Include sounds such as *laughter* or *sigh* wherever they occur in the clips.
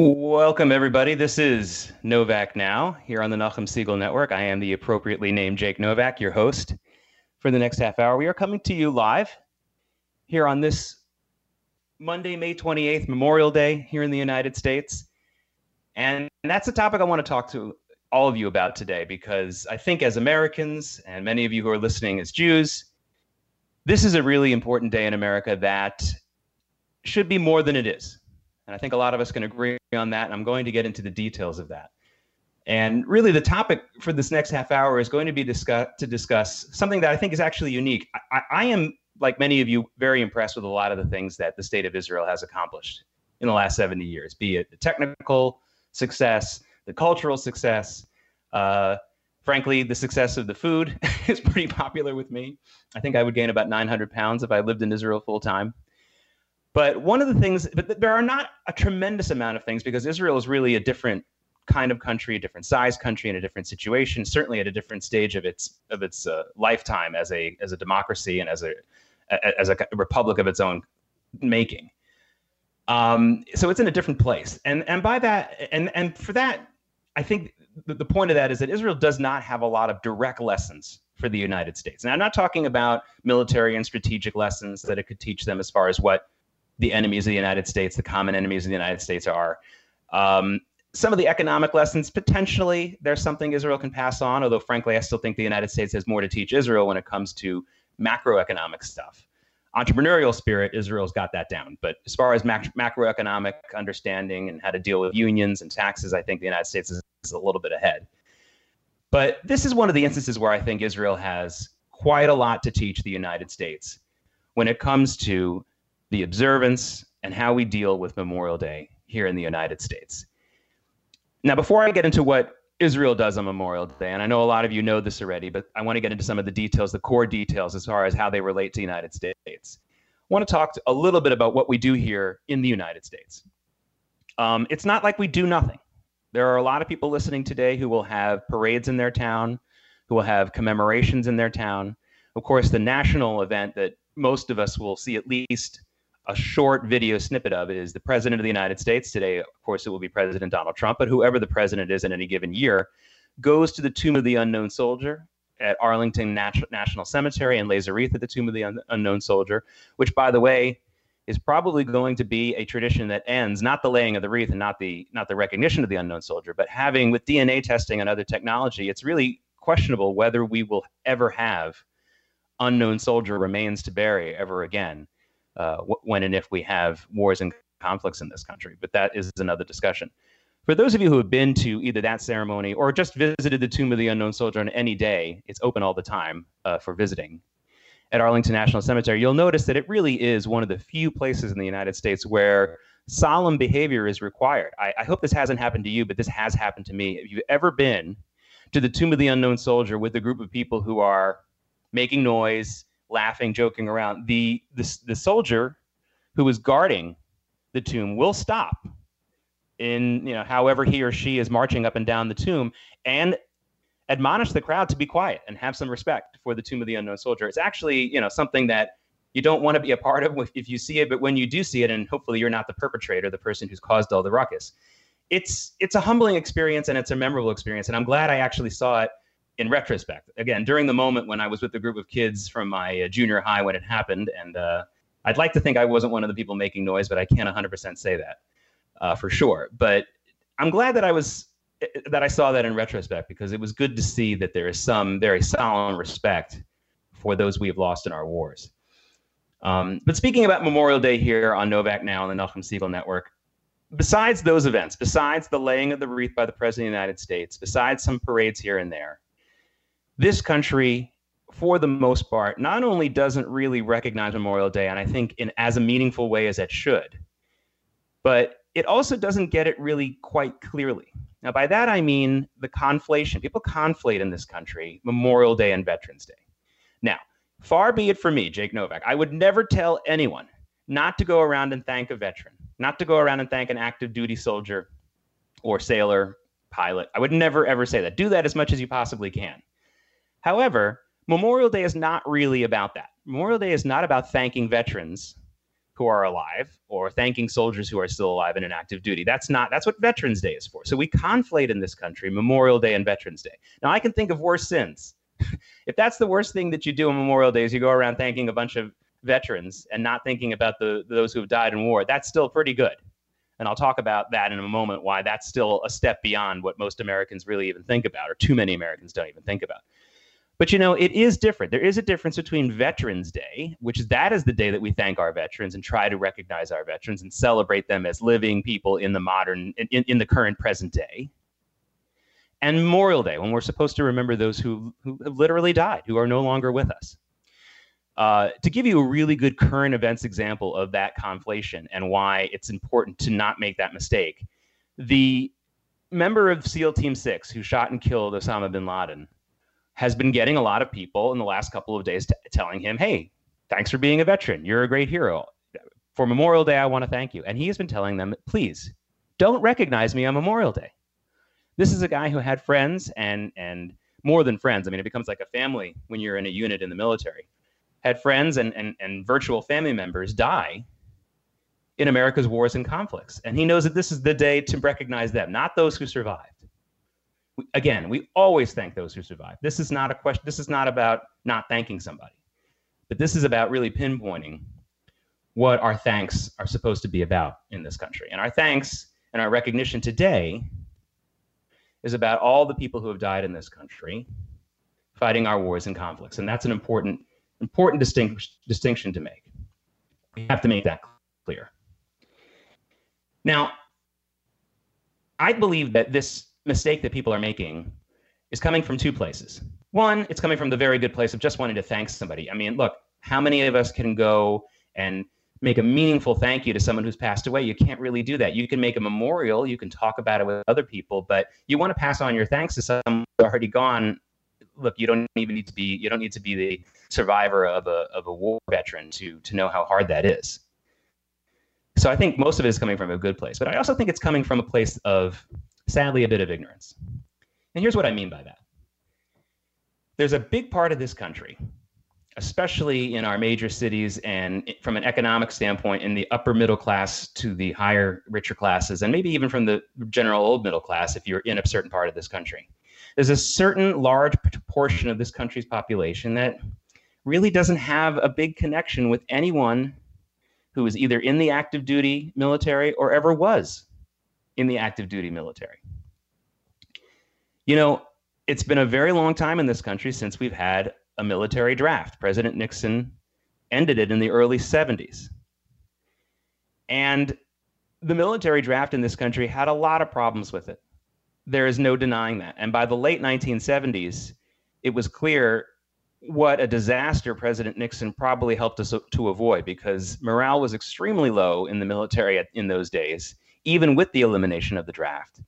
Welcome, everybody. This is Novak Now here on the Nachum Segal Network. I am the appropriately named Jake Novak, your host for the next half hour. We are coming to you live here on this Monday, May 28th, Memorial Day here in the United States. And that's a topic I want to talk to all of you about today because I think as Americans and many of you who are listening as Jews, this is a really important day in America that should be more than it is. And I think a lot of us can agree on that. And I'm going to get into the details of that. And really, the topic for this next half hour is going to be discuss, to discuss something that I think is actually unique. I, I am, like many of you, very impressed with a lot of the things that the state of Israel has accomplished in the last 70 years, be it the technical success, the cultural success. Uh, frankly, the success of the food *laughs* is pretty popular with me. I think I would gain about 900 pounds if I lived in Israel full time. But one of the things, but there are not a tremendous amount of things because Israel is really a different kind of country, a different size country, in a different situation, certainly at a different stage of its of its uh, lifetime as a as a democracy and as a as a republic of its own making. Um, so it's in a different place, and and by that, and and for that, I think the, the point of that is that Israel does not have a lot of direct lessons for the United States. And I'm not talking about military and strategic lessons that it could teach them as far as what the enemies of the United States, the common enemies of the United States are. Um, some of the economic lessons, potentially, there's something Israel can pass on, although frankly, I still think the United States has more to teach Israel when it comes to macroeconomic stuff. Entrepreneurial spirit, Israel's got that down. But as far as mac- macroeconomic understanding and how to deal with unions and taxes, I think the United States is, is a little bit ahead. But this is one of the instances where I think Israel has quite a lot to teach the United States when it comes to the observance and how we deal with Memorial Day here in the United States. Now, before I get into what Israel does on Memorial Day, and I know a lot of you know this already, but I want to get into some of the details, the core details as far as how they relate to the United States. I want to talk a little bit about what we do here in the United States. Um, it's not like we do nothing. There are a lot of people listening today who will have parades in their town, who will have commemorations in their town. Of course, the national event that most of us will see at least a short video snippet of is the president of the United States. Today, of course, it will be President Donald Trump, but whoever the president is in any given year goes to the Tomb of the Unknown Soldier at Arlington Nat- National Cemetery and lays a wreath at the Tomb of the Un- Unknown Soldier, which, by the way, is probably going to be a tradition that ends not the laying of the wreath and not the not the recognition of the unknown soldier, but having with DNA testing and other technology, it's really questionable whether we will ever have unknown soldier remains to bury ever again uh, when and if we have wars and conflicts in this country. But that is another discussion. For those of you who have been to either that ceremony or just visited the Tomb of the Unknown Soldier on any day, it's open all the time uh, for visiting at Arlington National Cemetery, you'll notice that it really is one of the few places in the United States where solemn behavior is required. I, I hope this hasn't happened to you, but this has happened to me. If you've ever been to the Tomb of the Unknown Soldier with a group of people who are making noise, laughing, joking around. The, the, the soldier who is guarding the tomb will stop in, you know, however he or she is marching up and down the tomb and admonish the crowd to be quiet and have some respect for the tomb of the unknown soldier. It's actually, you know, something that you don't want to be a part of if you see it, but when you do see it, and hopefully you're not the perpetrator, the person who's caused all the ruckus, it's it's a humbling experience and it's a memorable experience. And I'm glad I actually saw it in retrospect, again, during the moment when I was with a group of kids from my uh, junior high when it happened, and uh, I'd like to think I wasn't one of the people making noise, but I can't 100% say that uh, for sure. But I'm glad that I was eh, eh, that I saw that in retrospect because it was good to see that there is some very solemn respect for those we have lost in our wars. Um, but speaking about Memorial Day here on Novak Now on the Nachum Segal Network, besides those events, besides the laying of the wreath by the President of the United States, besides some parades here and there, this country for the most part not only doesn't really recognize memorial day and i think in as a meaningful way as it should but it also doesn't get it really quite clearly. Now by that i mean the conflation people conflate in this country memorial day and veterans day. Now far be it from me jake novak i would never tell anyone not to go around and thank a veteran not to go around and thank an active duty soldier or sailor pilot. I would never ever say that. Do that as much as you possibly can However, Memorial Day is not really about that. Memorial Day is not about thanking veterans who are alive or thanking soldiers who are still alive and in active duty. That's not that's what Veterans Day is for. So we conflate in this country Memorial Day and Veterans Day. Now I can think of worse sins. *laughs* if that's the worst thing that you do on Memorial Day is you go around thanking a bunch of veterans and not thinking about the those who have died in war, that's still pretty good. And I'll talk about that in a moment why that's still a step beyond what most Americans really even think about or too many Americans don't even think about. But you know, it is different. There is a difference between Veterans Day, which is that is the day that we thank our veterans and try to recognize our veterans and celebrate them as living people in the modern, in, in the current present day. And Memorial Day, when we're supposed to remember those who, who literally died, who are no longer with us. Uh, to give you a really good current events example of that conflation and why it's important to not make that mistake, the member of SEAL Team 6 who shot and killed Osama bin Laden has been getting a lot of people in the last couple of days t- telling him, hey, thanks for being a veteran. You're a great hero. For Memorial Day, I want to thank you. And he has been telling them, please don't recognize me on Memorial Day. This is a guy who had friends and, and more than friends. I mean, it becomes like a family when you're in a unit in the military. Had friends and, and, and virtual family members die in America's wars and conflicts. And he knows that this is the day to recognize them, not those who survived again, we always thank those who survive. This is not a question. This is not about not thanking somebody, but this is about really pinpointing what our thanks are supposed to be about in this country. And our thanks and our recognition today is about all the people who have died in this country fighting our wars and conflicts. And that's an important, important distinct, distinction to make. We have to make that clear. Now, I believe that this mistake that people are making is coming from two places. One, it's coming from the very good place of just wanting to thank somebody. I mean, look, how many of us can go and make a meaningful thank you to someone who's passed away? You can't really do that. You can make a memorial, you can talk about it with other people, but you want to pass on your thanks to someone who's already gone. Look, you don't even need to be you don't need to be the survivor of a of a war veteran to to know how hard that is. So I think most of it is coming from a good place, but I also think it's coming from a place of sadly, a bit of ignorance. And here's what I mean by that there's a big part of this country, especially in our major cities and from an economic standpoint, in the upper middle class to the higher, richer classes, and maybe even from the general old middle class if you're in a certain part of this country. There's a certain large portion of this country's population that really doesn't have a big connection with anyone who is either in the active duty military or ever was in the active duty military. You know, it's been a very long time in this country since we've had a military draft. President Nixon ended it in the early 70s. And the military draft in this country had a lot of problems with it. There is no denying that. And by the late 1970s, it was clear what a disaster President Nixon probably helped us to avoid because morale was extremely low in the military in those days even with the elimination of the draft.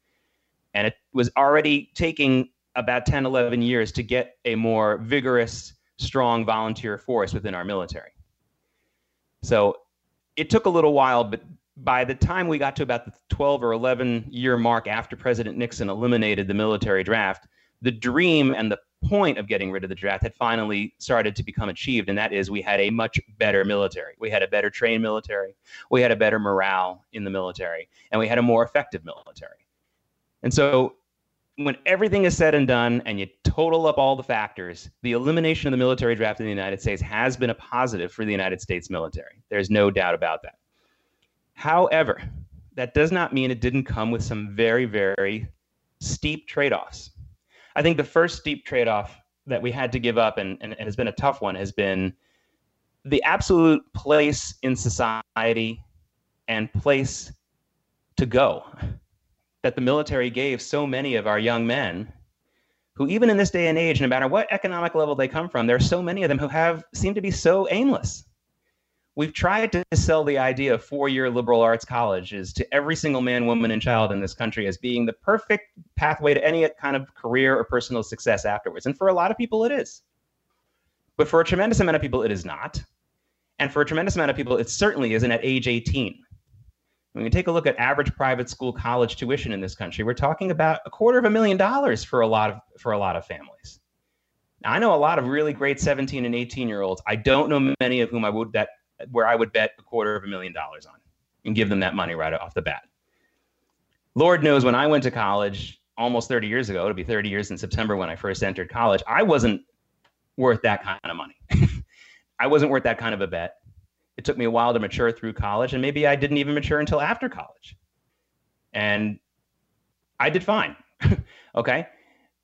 And it was already taking about 10, 11 years to get a more vigorous, strong volunteer force within our military. So it took a little while, but by the time we got to about the 12 or 11 year mark after President Nixon eliminated the military draft, the dream and the point of getting rid of the draft had finally started to become achieved, and that is we had a much better military. We had a better trained military, we had a better morale in the military, and we had a more effective military. And so, when everything is said and done, and you total up all the factors, the elimination of the military draft in the United States has been a positive for the United States military. There's no doubt about that. However, that does not mean it didn't come with some very, very steep trade offs. I think the first steep trade off that we had to give up, and, and, and has been a tough one, has been the absolute place in society and place to go that the military gave so many of our young men who even in this day and age no matter what economic level they come from there are so many of them who have seem to be so aimless we've tried to sell the idea of four-year liberal arts colleges to every single man, woman, and child in this country as being the perfect pathway to any kind of career or personal success afterwards. And for a lot of people, it is. But for a tremendous amount of people, it is not. And for a tremendous amount of people, it certainly isn't at age 18. When we take a look at average private school college tuition in this country, we're talking about a quarter of a million dollars for a lot of for a lot of families. Now, I know a lot of really great 17 and 18 year olds. I don't know many of whom I would that where I would bet a quarter of a million dollars on and give them that money right off the bat. Lord knows when I went to college almost 30 years ago, it'll be 30 years in September when I first entered college, I wasn't worth that kind of money. *laughs* I wasn't worth that kind of a bet. It took me a while to mature through college, and maybe I didn't even mature until after college. And I did fine. *laughs* okay.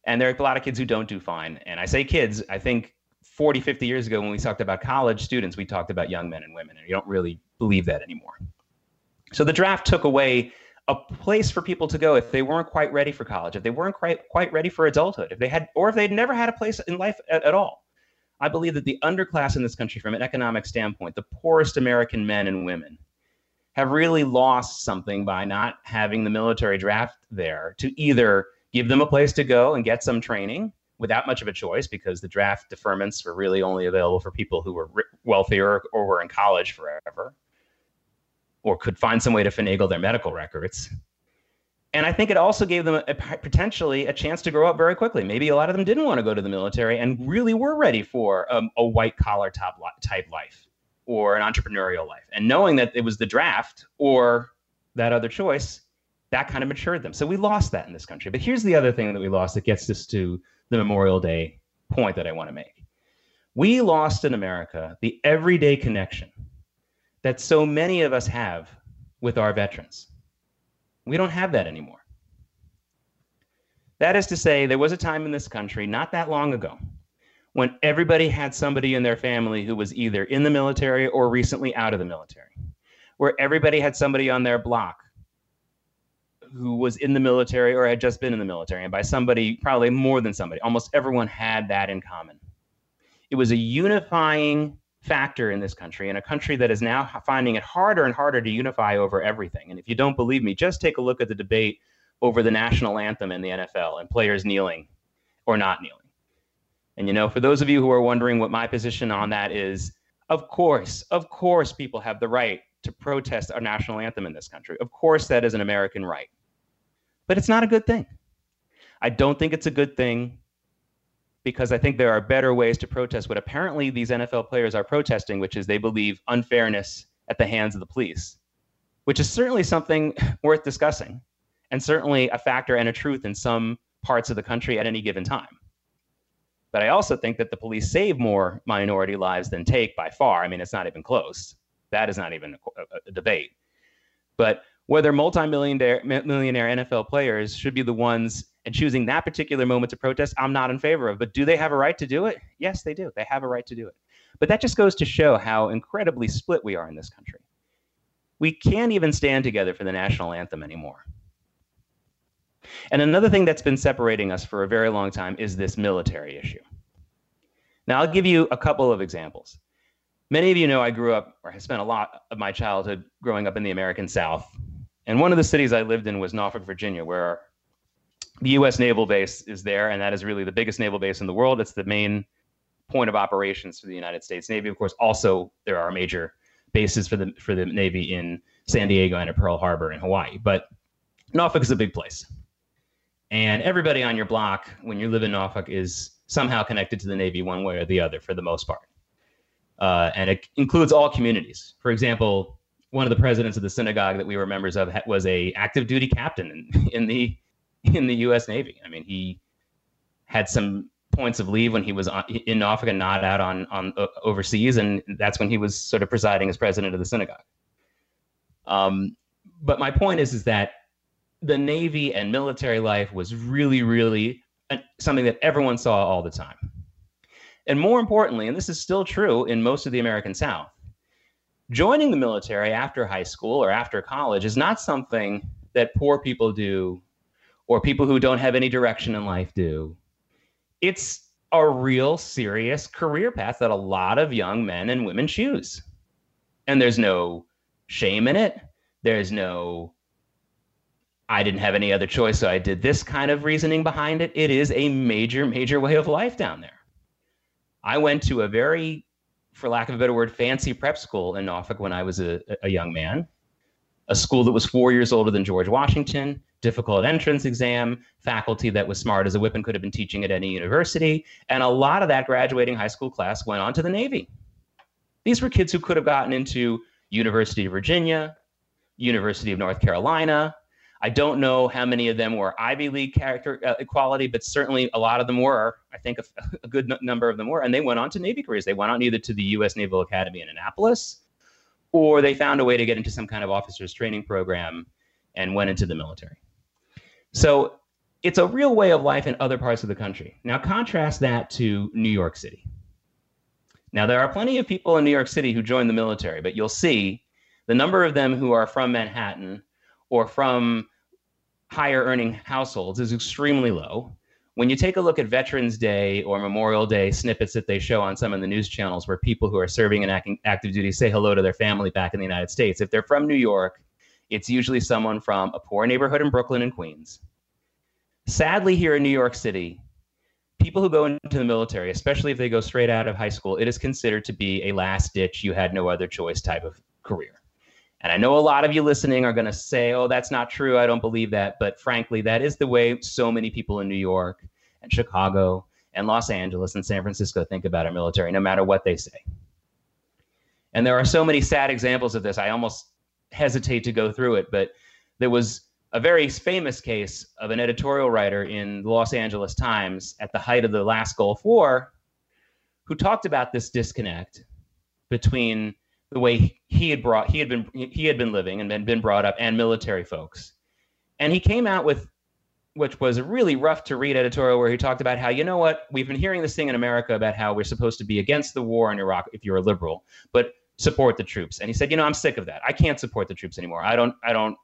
And there are a lot of kids who don't do fine. And I say kids, I think 40, 50 years ago when we talked about college students, we talked about young men and women, and you don't really believe that anymore. So the draft took away a place for people to go if they weren't quite ready for college, if they weren't quite quite ready for adulthood, if they had or if they'd never had a place in life at, at all. I believe that the underclass in this country, from an economic standpoint, the poorest American men and women, have really lost something by not having the military draft there to either give them a place to go and get some training without much of a choice because the draft deferments were really only available for people who were wealthier or were in college forever or could find some way to finagle their medical records. And I think it also gave them a, potentially a chance to grow up very quickly. Maybe a lot of them didn't want to go to the military and really were ready for um, a white collar type life or an entrepreneurial life. And knowing that it was the draft or that other choice, that kind of matured them. So we lost that in this country. But here's the other thing that we lost that gets us to the Memorial Day point that I want to make. We lost in America the everyday connection that so many of us have with our veterans. We don't have that anymore. That is to say, there was a time in this country not that long ago when everybody had somebody in their family who was either in the military or recently out of the military, where everybody had somebody on their block who was in the military or had just been in the military. And by somebody, probably more than somebody, almost everyone had that in common. It was a unifying factor in this country, in a country that is now finding it harder and harder to unify over everything. And if you don't believe me, just take a look at the debate over the national anthem in the NFL and players kneeling or not kneeling. And you know, for those of you who are wondering what my position on that is, of course, of course, people have the right to protest our national anthem in this country. Of course, that is an American right. But it's not a good thing. I don't think it's a good thing because I think there are better ways to protest what apparently these NFL players are protesting, which is they believe unfairness at the hands of the police, which is certainly something *laughs* worth discussing and certainly a factor and a truth in some parts of the country at any given time. But I also think that the police save more minority lives than take by far. I mean, it's not even close. That is not even a, a, a debate. But whether multimillionaire millionaire NFL players should be the ones and choosing that particular moment to protest, I'm not in favor of. But do they have a right to do it? Yes, they do. They have a right to do it. But that just goes to show how incredibly split we are in this country. We can't even stand together for the national anthem anymore. And another thing that's been separating us for a very long time is this military issue. Now, I'll give you a couple of examples. Many of you know I grew up, or I spent a lot of my childhood growing up in the American South. And one of the cities I lived in was Norfolk, Virginia, where the U.S. naval base is there, and that is really the biggest naval base in the world. It's the main point of operations for the United States Navy. Of course, also there are major bases for the for the Navy in San Diego and at Pearl Harbor in Hawaii. But Norfolk is a big place, and everybody on your block when you live in Norfolk is somehow connected to the Navy one way or the other for the most part, uh, and it includes all communities. For example, one of the presidents of the synagogue that we were members of was a active duty captain in, *laughs* in the in the U.S. Navy. I mean, he had some points of leave when he was on, in Norfolk and not out on on uh, overseas, and that's when he was sort of presiding as president of the synagogue. Um, but my point is, is that the Navy and military life was really, really something that everyone saw all the time. And more importantly, and this is still true in most of the American South, joining the military after high school or after college is not something that poor people do or people who don't have any direction in life do. It's a real serious career path that a lot of young men and women choose. And there's no shame in it. There's no, I didn't have any other choice, so I did this kind of reasoning behind it. It is a major, major way of life down there. I went to a very, for lack of a better word, fancy prep school in Norfolk when I was a, a young man, a school that was four years older than George Washington difficult entrance exam, faculty that was smart as a whip and could have been teaching at any university. And a lot of that graduating high school class went on to the Navy. These were kids who could have gotten into University of Virginia, University of North Carolina. I don't know how many of them were Ivy League character uh, equality, but certainly a lot of them were. I think a, *laughs* a good n- number of them were. And they went on to Navy careers. They went on either to the U.S. Naval Academy in Annapolis, or they found a way to get into some kind of officers training program and went into the military. So it's a real way of life in other parts of the country. Now, contrast that to New York City. Now, there are plenty of people in New York City who join the military, but you'll see the number of them who are from Manhattan or from higher earning households is extremely low. When you take a look at Veterans Day or Memorial Day snippets that they show on some of the news channels where people who are serving in active duty say hello to their family back in the United States, if they're from New York, it's usually someone from a poor neighborhood in Brooklyn and Queens. Sadly, here in New York City, people who go into the military, especially if they go straight out of high school, it is considered to be a last ditch, you had no other choice type of career. And I know a lot of you listening are going to say, oh, that's not true. I don't believe that. But frankly, that is the way so many people in New York and Chicago and Los Angeles and San Francisco think about our military, no matter what they say. And there are so many sad examples of this. I almost hesitate to go through it, but there was a very famous case of an editorial writer in the Los Angeles Times at the height of the last Gulf War who talked about this disconnect between the way he had brought he had been he had been living and been brought up and military folks. And he came out with which was a really rough to read editorial where he talked about how you know what we've been hearing this thing in America about how we're supposed to be against the war in Iraq if you're a liberal, but support the troops. And he said, you know, I'm sick of that. I can't support the troops anymore. I don't I don't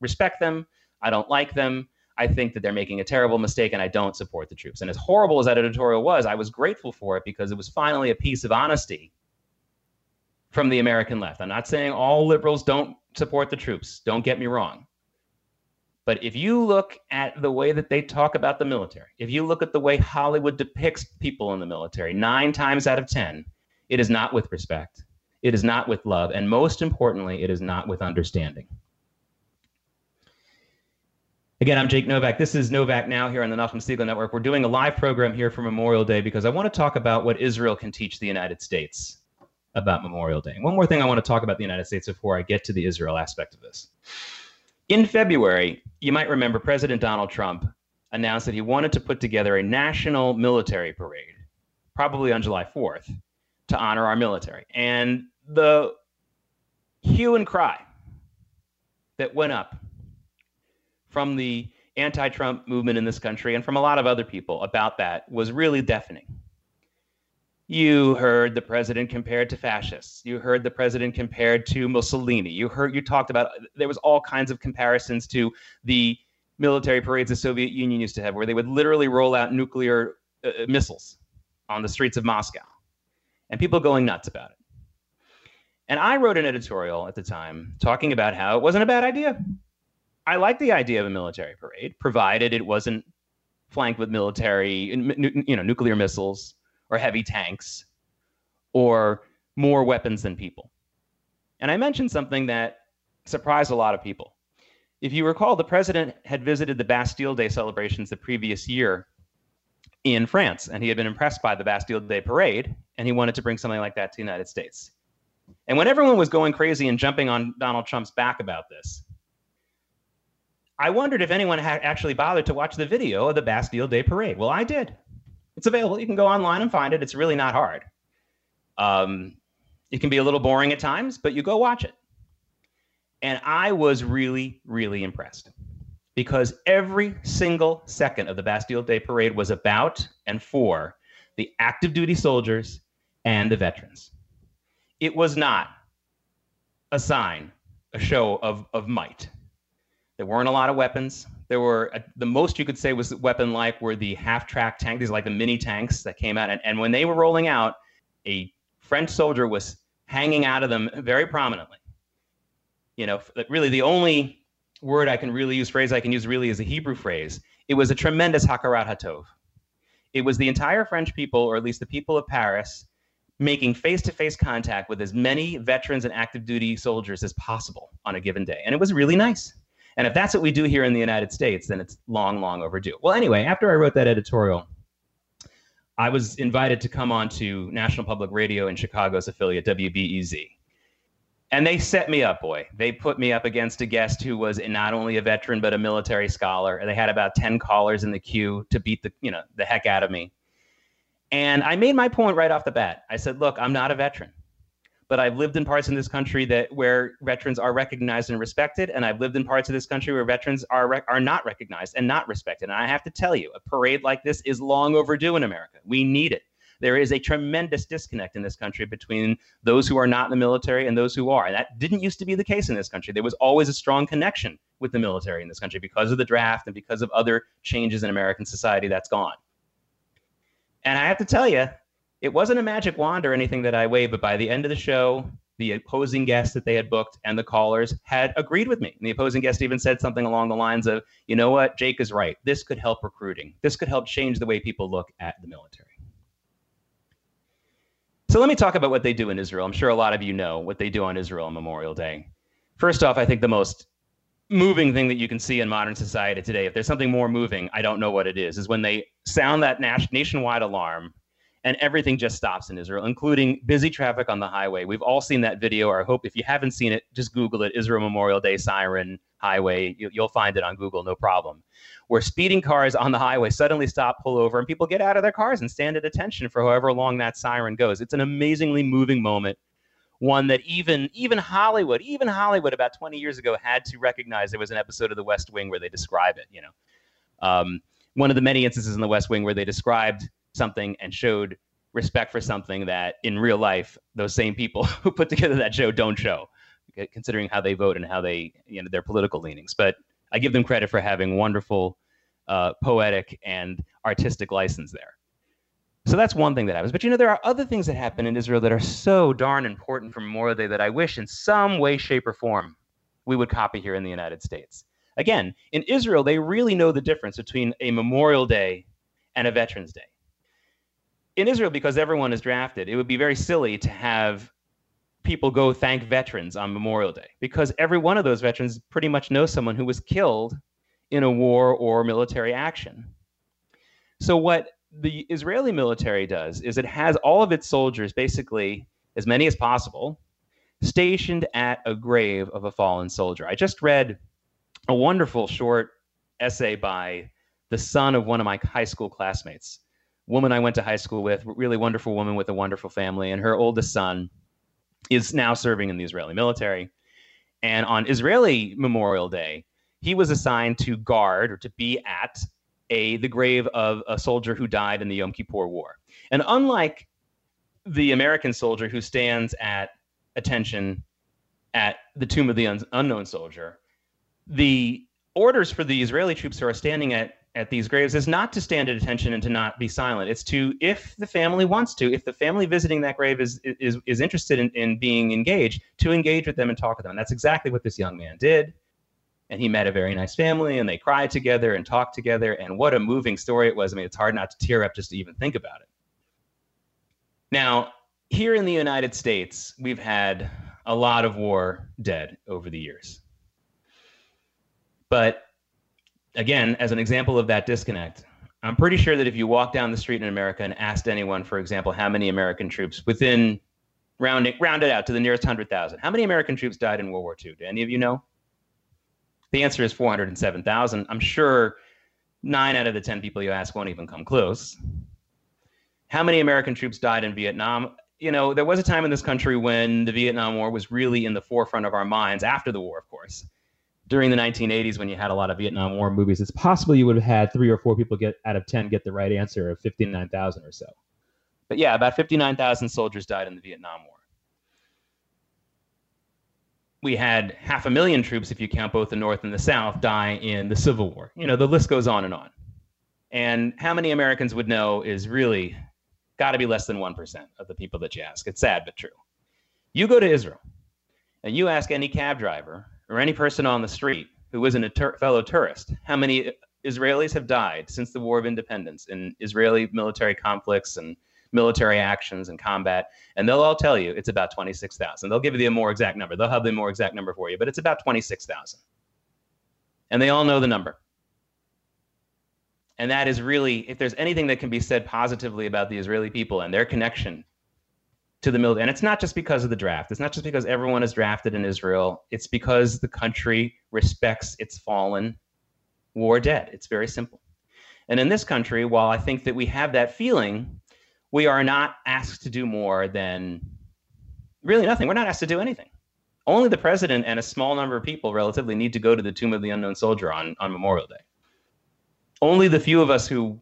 respect them. I don't like them. I think that they're making a terrible mistake and I don't support the troops. And as horrible as that editorial was, I was grateful for it because it was finally a piece of honesty from the American left. I'm not saying all liberals don't support the troops. Don't get me wrong. But if you look at the way that they talk about the military, if you look at the way Hollywood depicts people in the military, nine times out of 10, it is not with respect. It is not with love. And most importantly, it is not with understanding. Again, I'm Jake Novak. This is Novak Now here on the Nachum Segal Network. We're doing a live program here for Memorial Day because I want to talk about what Israel can teach the United States about Memorial Day. One more thing I want to talk about the United States before I get to the Israel aspect of this. In February, you might remember President Donald Trump announced that he wanted to put together a national military parade, probably on July 4th, to honor our military. And the hue and cry that went up from the anti Trump movement in this country and from a lot of other people about that was really deafening. You heard the president compared to fascists. You heard the president compared to Mussolini. You heard you talked about there was all kinds of comparisons to the military parades the Soviet Union used to have, where they would literally roll out nuclear uh, uh, missiles on the streets of Moscow, and people going nuts about it. And I wrote an editorial at the time talking about how it wasn't a bad idea. I like the idea of a military parade, provided it wasn't flanked with military, you know, nuclear missiles or heavy tanks or more weapons than people. And I mentioned something that surprised a lot of people. If you recall, the president had visited the Bastille Day celebrations the previous year in France, and he had been impressed by the Bastille Day parade, and he wanted to bring something like that to the United States. And when everyone was going crazy and jumping on Donald Trump's back about this, I wondered if anyone had actually bothered to watch the video of the Bastille Day parade. Well, I did. It's available. You can go online and find it. It's really not hard. Um, it can be a little boring at times, but you go watch it. And I was really, really impressed because every single second of the Bastille Day parade was about and for the active duty soldiers and the veterans. It was not a sign, a show of, of might. There weren't a lot of weapons. There were uh, the most you could say was weapon like were the half track tank. These are like the mini tanks that came out. And, and when they were rolling out, a French soldier was hanging out of them very prominently. You know, really the only word I can really use, phrase I can use really is a Hebrew phrase. It was a tremendous hakarat hatov. It was the entire French people, or at least the people of Paris, making face to face contact with as many veterans and active duty soldiers as possible on a given day. And it was really nice. And if that's what we do here in the United States, then it's long, long overdue. Well, anyway, after I wrote that editorial, I was invited to come on to National Public Radio in Chicago's affiliate, WBEZ. And they set me up, boy. They put me up against a guest who was not only a veteran, but a military scholar. And they had about 10 callers in the queue to beat the, you know, the heck out of me. And I made my point right off the bat. I said, look, I'm not a veteran but I've lived in parts in this country that where veterans are recognized and respected, and I've lived in parts of this country where veterans are rec- are not recognized and not respected. And I have to tell you, a parade like this is long overdue in America. We need it. There is a tremendous disconnect in this country between those who are not in the military and those who are. And that didn't used to be the case in this country. There was always a strong connection with the military in this country because of the draft and because of other changes in American society that's gone. And I have to tell you, it wasn't a magic wand or anything that I waved, but by the end of the show, the opposing guests that they had booked and the callers had agreed with me. And the opposing guest even said something along the lines of, you know what, Jake is right. This could help recruiting. This could help change the way people look at the military. So let me talk about what they do in Israel. I'm sure a lot of you know what they do on Israel on Memorial Day. First off, I think the most moving thing that you can see in modern society today, if there's something more moving, I don't know what it is, is when they sound that nationwide alarm and everything just stops in Israel, including busy traffic on the highway. We've all seen that video, or I hope if you haven't seen it, just Google it Israel Memorial Day siren highway. You, will find it on Google, no problem. Where speeding cars on the highway suddenly stop, pull over, and people get out of their cars and stand at attention for however long that siren goes. It's an amazingly moving moment. One that even even Hollywood, even Hollywood, about 20 years ago, had to recognize. There was an episode of The West Wing where they describe it. You know, um, one of the many instances in The West Wing where they described something and showed respect for something that in real life those same people *laughs* who put together that show don't show considering how they vote and how they you know their political leanings. But i give them credit for having wonderful uh, poetic and artistic license there. So that's one thing that happens. But you know there are other things that happen in israel that are so darn important for memorial day that i wish in some way shape or form we would copy here in the united states. Again in israel they really know the difference between a memorial day and a veterans day in Israel, because everyone is drafted, it would be very silly to have people go thank veterans on Memorial Day because every one of those veterans pretty much knows someone who was killed in a war or military action. So, what the Israeli military does is it has all of its soldiers, basically as many as possible, stationed at a grave of a fallen soldier. I just read a wonderful short essay by the son of one of my high school classmates woman I went to high school with, really wonderful woman with a wonderful family, and her oldest son is now serving in the Israeli military. And on Israeli Memorial Day, he was assigned to guard or to be at a the grave of a soldier who died in the Yom Kippur War. And unlike the American soldier who stands at attention at the tomb of the un- unknown soldier, the orders for the Israeli troops who are standing at at these graves is not to stand at attention and to not be silent. It's to, if the family wants to, if the family visiting that grave is is is interested in, in being engaged, to engage with them and talk with them. And that's exactly what this young man did. And he met a very nice family and they cried together and talked together. And what a moving story it was. I mean, it's hard not to tear up just to even think about it. Now, here in the United States, we've had a lot of war dead over the years. But again, as an example of that disconnect, I'm pretty sure that if you walk down the street in America and asked anyone, for example, how many American troops within rounding rounded out to the nearest hundred thousand, how many American troops died in World War II? Do any of you know? The answer is 407,000. I'm sure nine out of the 10 people you ask won't even come close. How many American troops died in Vietnam? You know, there was a time in this country when the Vietnam War was really in the forefront of our minds after the war, of course during the 1980s when you had a lot of Vietnam War movies, it's possible you would have had three or four people get out of 10 get the right answer of 59,000 or so. But yeah, about 59,000 soldiers died in the Vietnam War. We had half a million troops, if you count both the North and the South, die in the Civil War. You know, the list goes on and on. And how many Americans would know is really got to be less than 1% of the people that you ask. It's sad, but true. You go to Israel and you ask any cab driver or any person on the street who isn't a tur- fellow tourist how many Israelis have died since the War of Independence in Israeli military conflicts and military actions and combat. And they'll all tell you it's about 26,000. They'll give you the more exact number. They'll have the more exact number for you, but it's about 26,000. And they all know the number. And that is really, if there's anything that can be said positively about the Israeli people and their connection to the middle, and it's not just because of the draft. It's not just because everyone is drafted in Israel. It's because the country respects its fallen war dead. It's very simple. And in this country, while I think that we have that feeling, we are not asked to do more than really nothing. We're not asked to do anything. Only the president and a small number of people relatively need to go to the Tomb of the Unknown Soldier on, on Memorial Day. Only the few of us who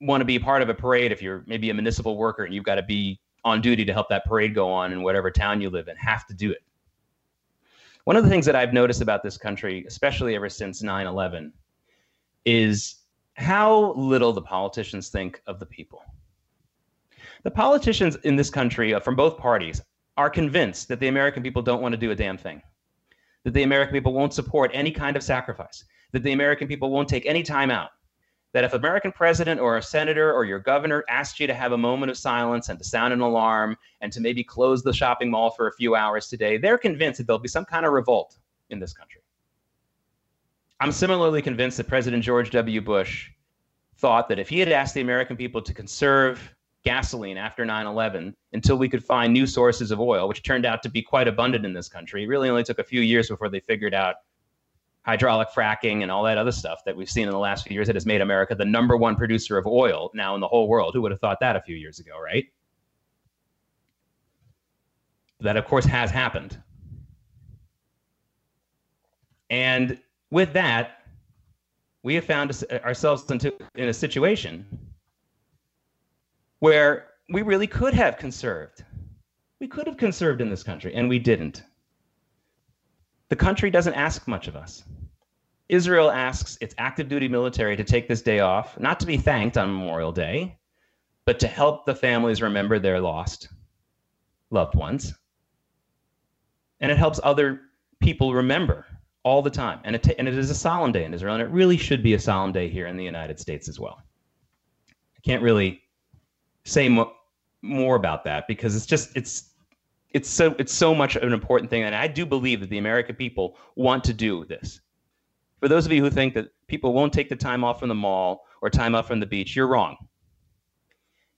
want to be part of a parade, if you're maybe a municipal worker and you've got to be on duty to help that parade go on in whatever town you live in, have to do it. One of the things that I've noticed about this country, especially ever since 9 11, is how little the politicians think of the people. The politicians in this country uh, from both parties are convinced that the American people don't want to do a damn thing, that the American people won't support any kind of sacrifice, that the American people won't take any time out. That if American president or a senator or your governor asked you to have a moment of silence and to sound an alarm and to maybe close the shopping mall for a few hours today, they're convinced that there'll be some kind of revolt in this country. I'm similarly convinced that President George W. Bush thought that if he had asked the American people to conserve gasoline after 9 11 until we could find new sources of oil, which turned out to be quite abundant in this country. It really only took a few years before they figured out hydraulic fracking and all that other stuff that we've seen in the last few years that has made America the number one producer of oil now in the whole world. Who would have thought that a few years ago, right? That, of course, has happened. And with that, we have found uh, ourselves into, in a situation where we really could have conserved. We could have conserved in this country, and we didn't. The country doesn't ask much of us. Israel asks its active duty military to take this day off, not to be thanked on Memorial Day, but to help the families remember their lost loved ones. And it helps other people remember all the time. And it, and it is a solemn day in Israel, and it really should be a solemn day here in the United States as well. I can't really say mo- more about that because it's just it's it's so it's so much an important thing and i do believe that the american people want to do this. For those of you who think that people won't take the time off from the mall or time off from the beach you're wrong.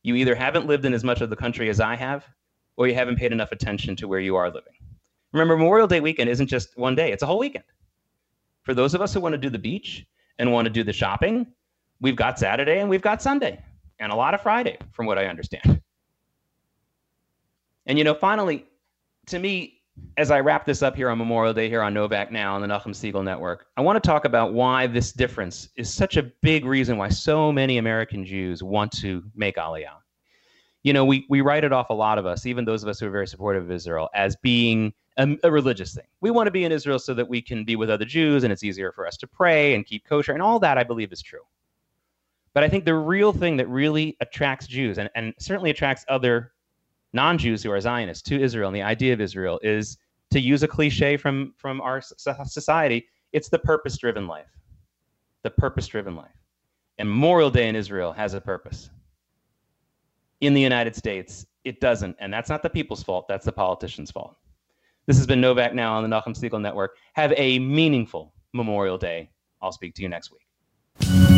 You either haven't lived in as much of the country as i have or you haven't paid enough attention to where you are living. Remember memorial day weekend isn't just one day it's a whole weekend. For those of us who want to do the beach and want to do the shopping we've got saturday and we've got sunday and a lot of Friday, from what I understand. And you know, finally, to me, as I wrap this up here on Memorial Day here on Novak Now on the Nachum Segal Network, I want to talk about why this difference is such a big reason why so many American Jews want to make Aliyah. You know, we, we write it off, a lot of us, even those of us who are very supportive of Israel, as being a, a religious thing. We want to be in Israel so that we can be with other Jews and it's easier for us to pray and keep kosher, and all that I believe is true. But I think the real thing that really attracts Jews and, and certainly attracts other non Jews who are Zionists to Israel and the idea of Israel is to use a cliche from, from our society it's the purpose driven life. The purpose driven life. And Memorial Day in Israel has a purpose. In the United States, it doesn't. And that's not the people's fault, that's the politicians' fault. This has been Novak Now on the Nachum Segal Network. Have a meaningful Memorial Day. I'll speak to you next week.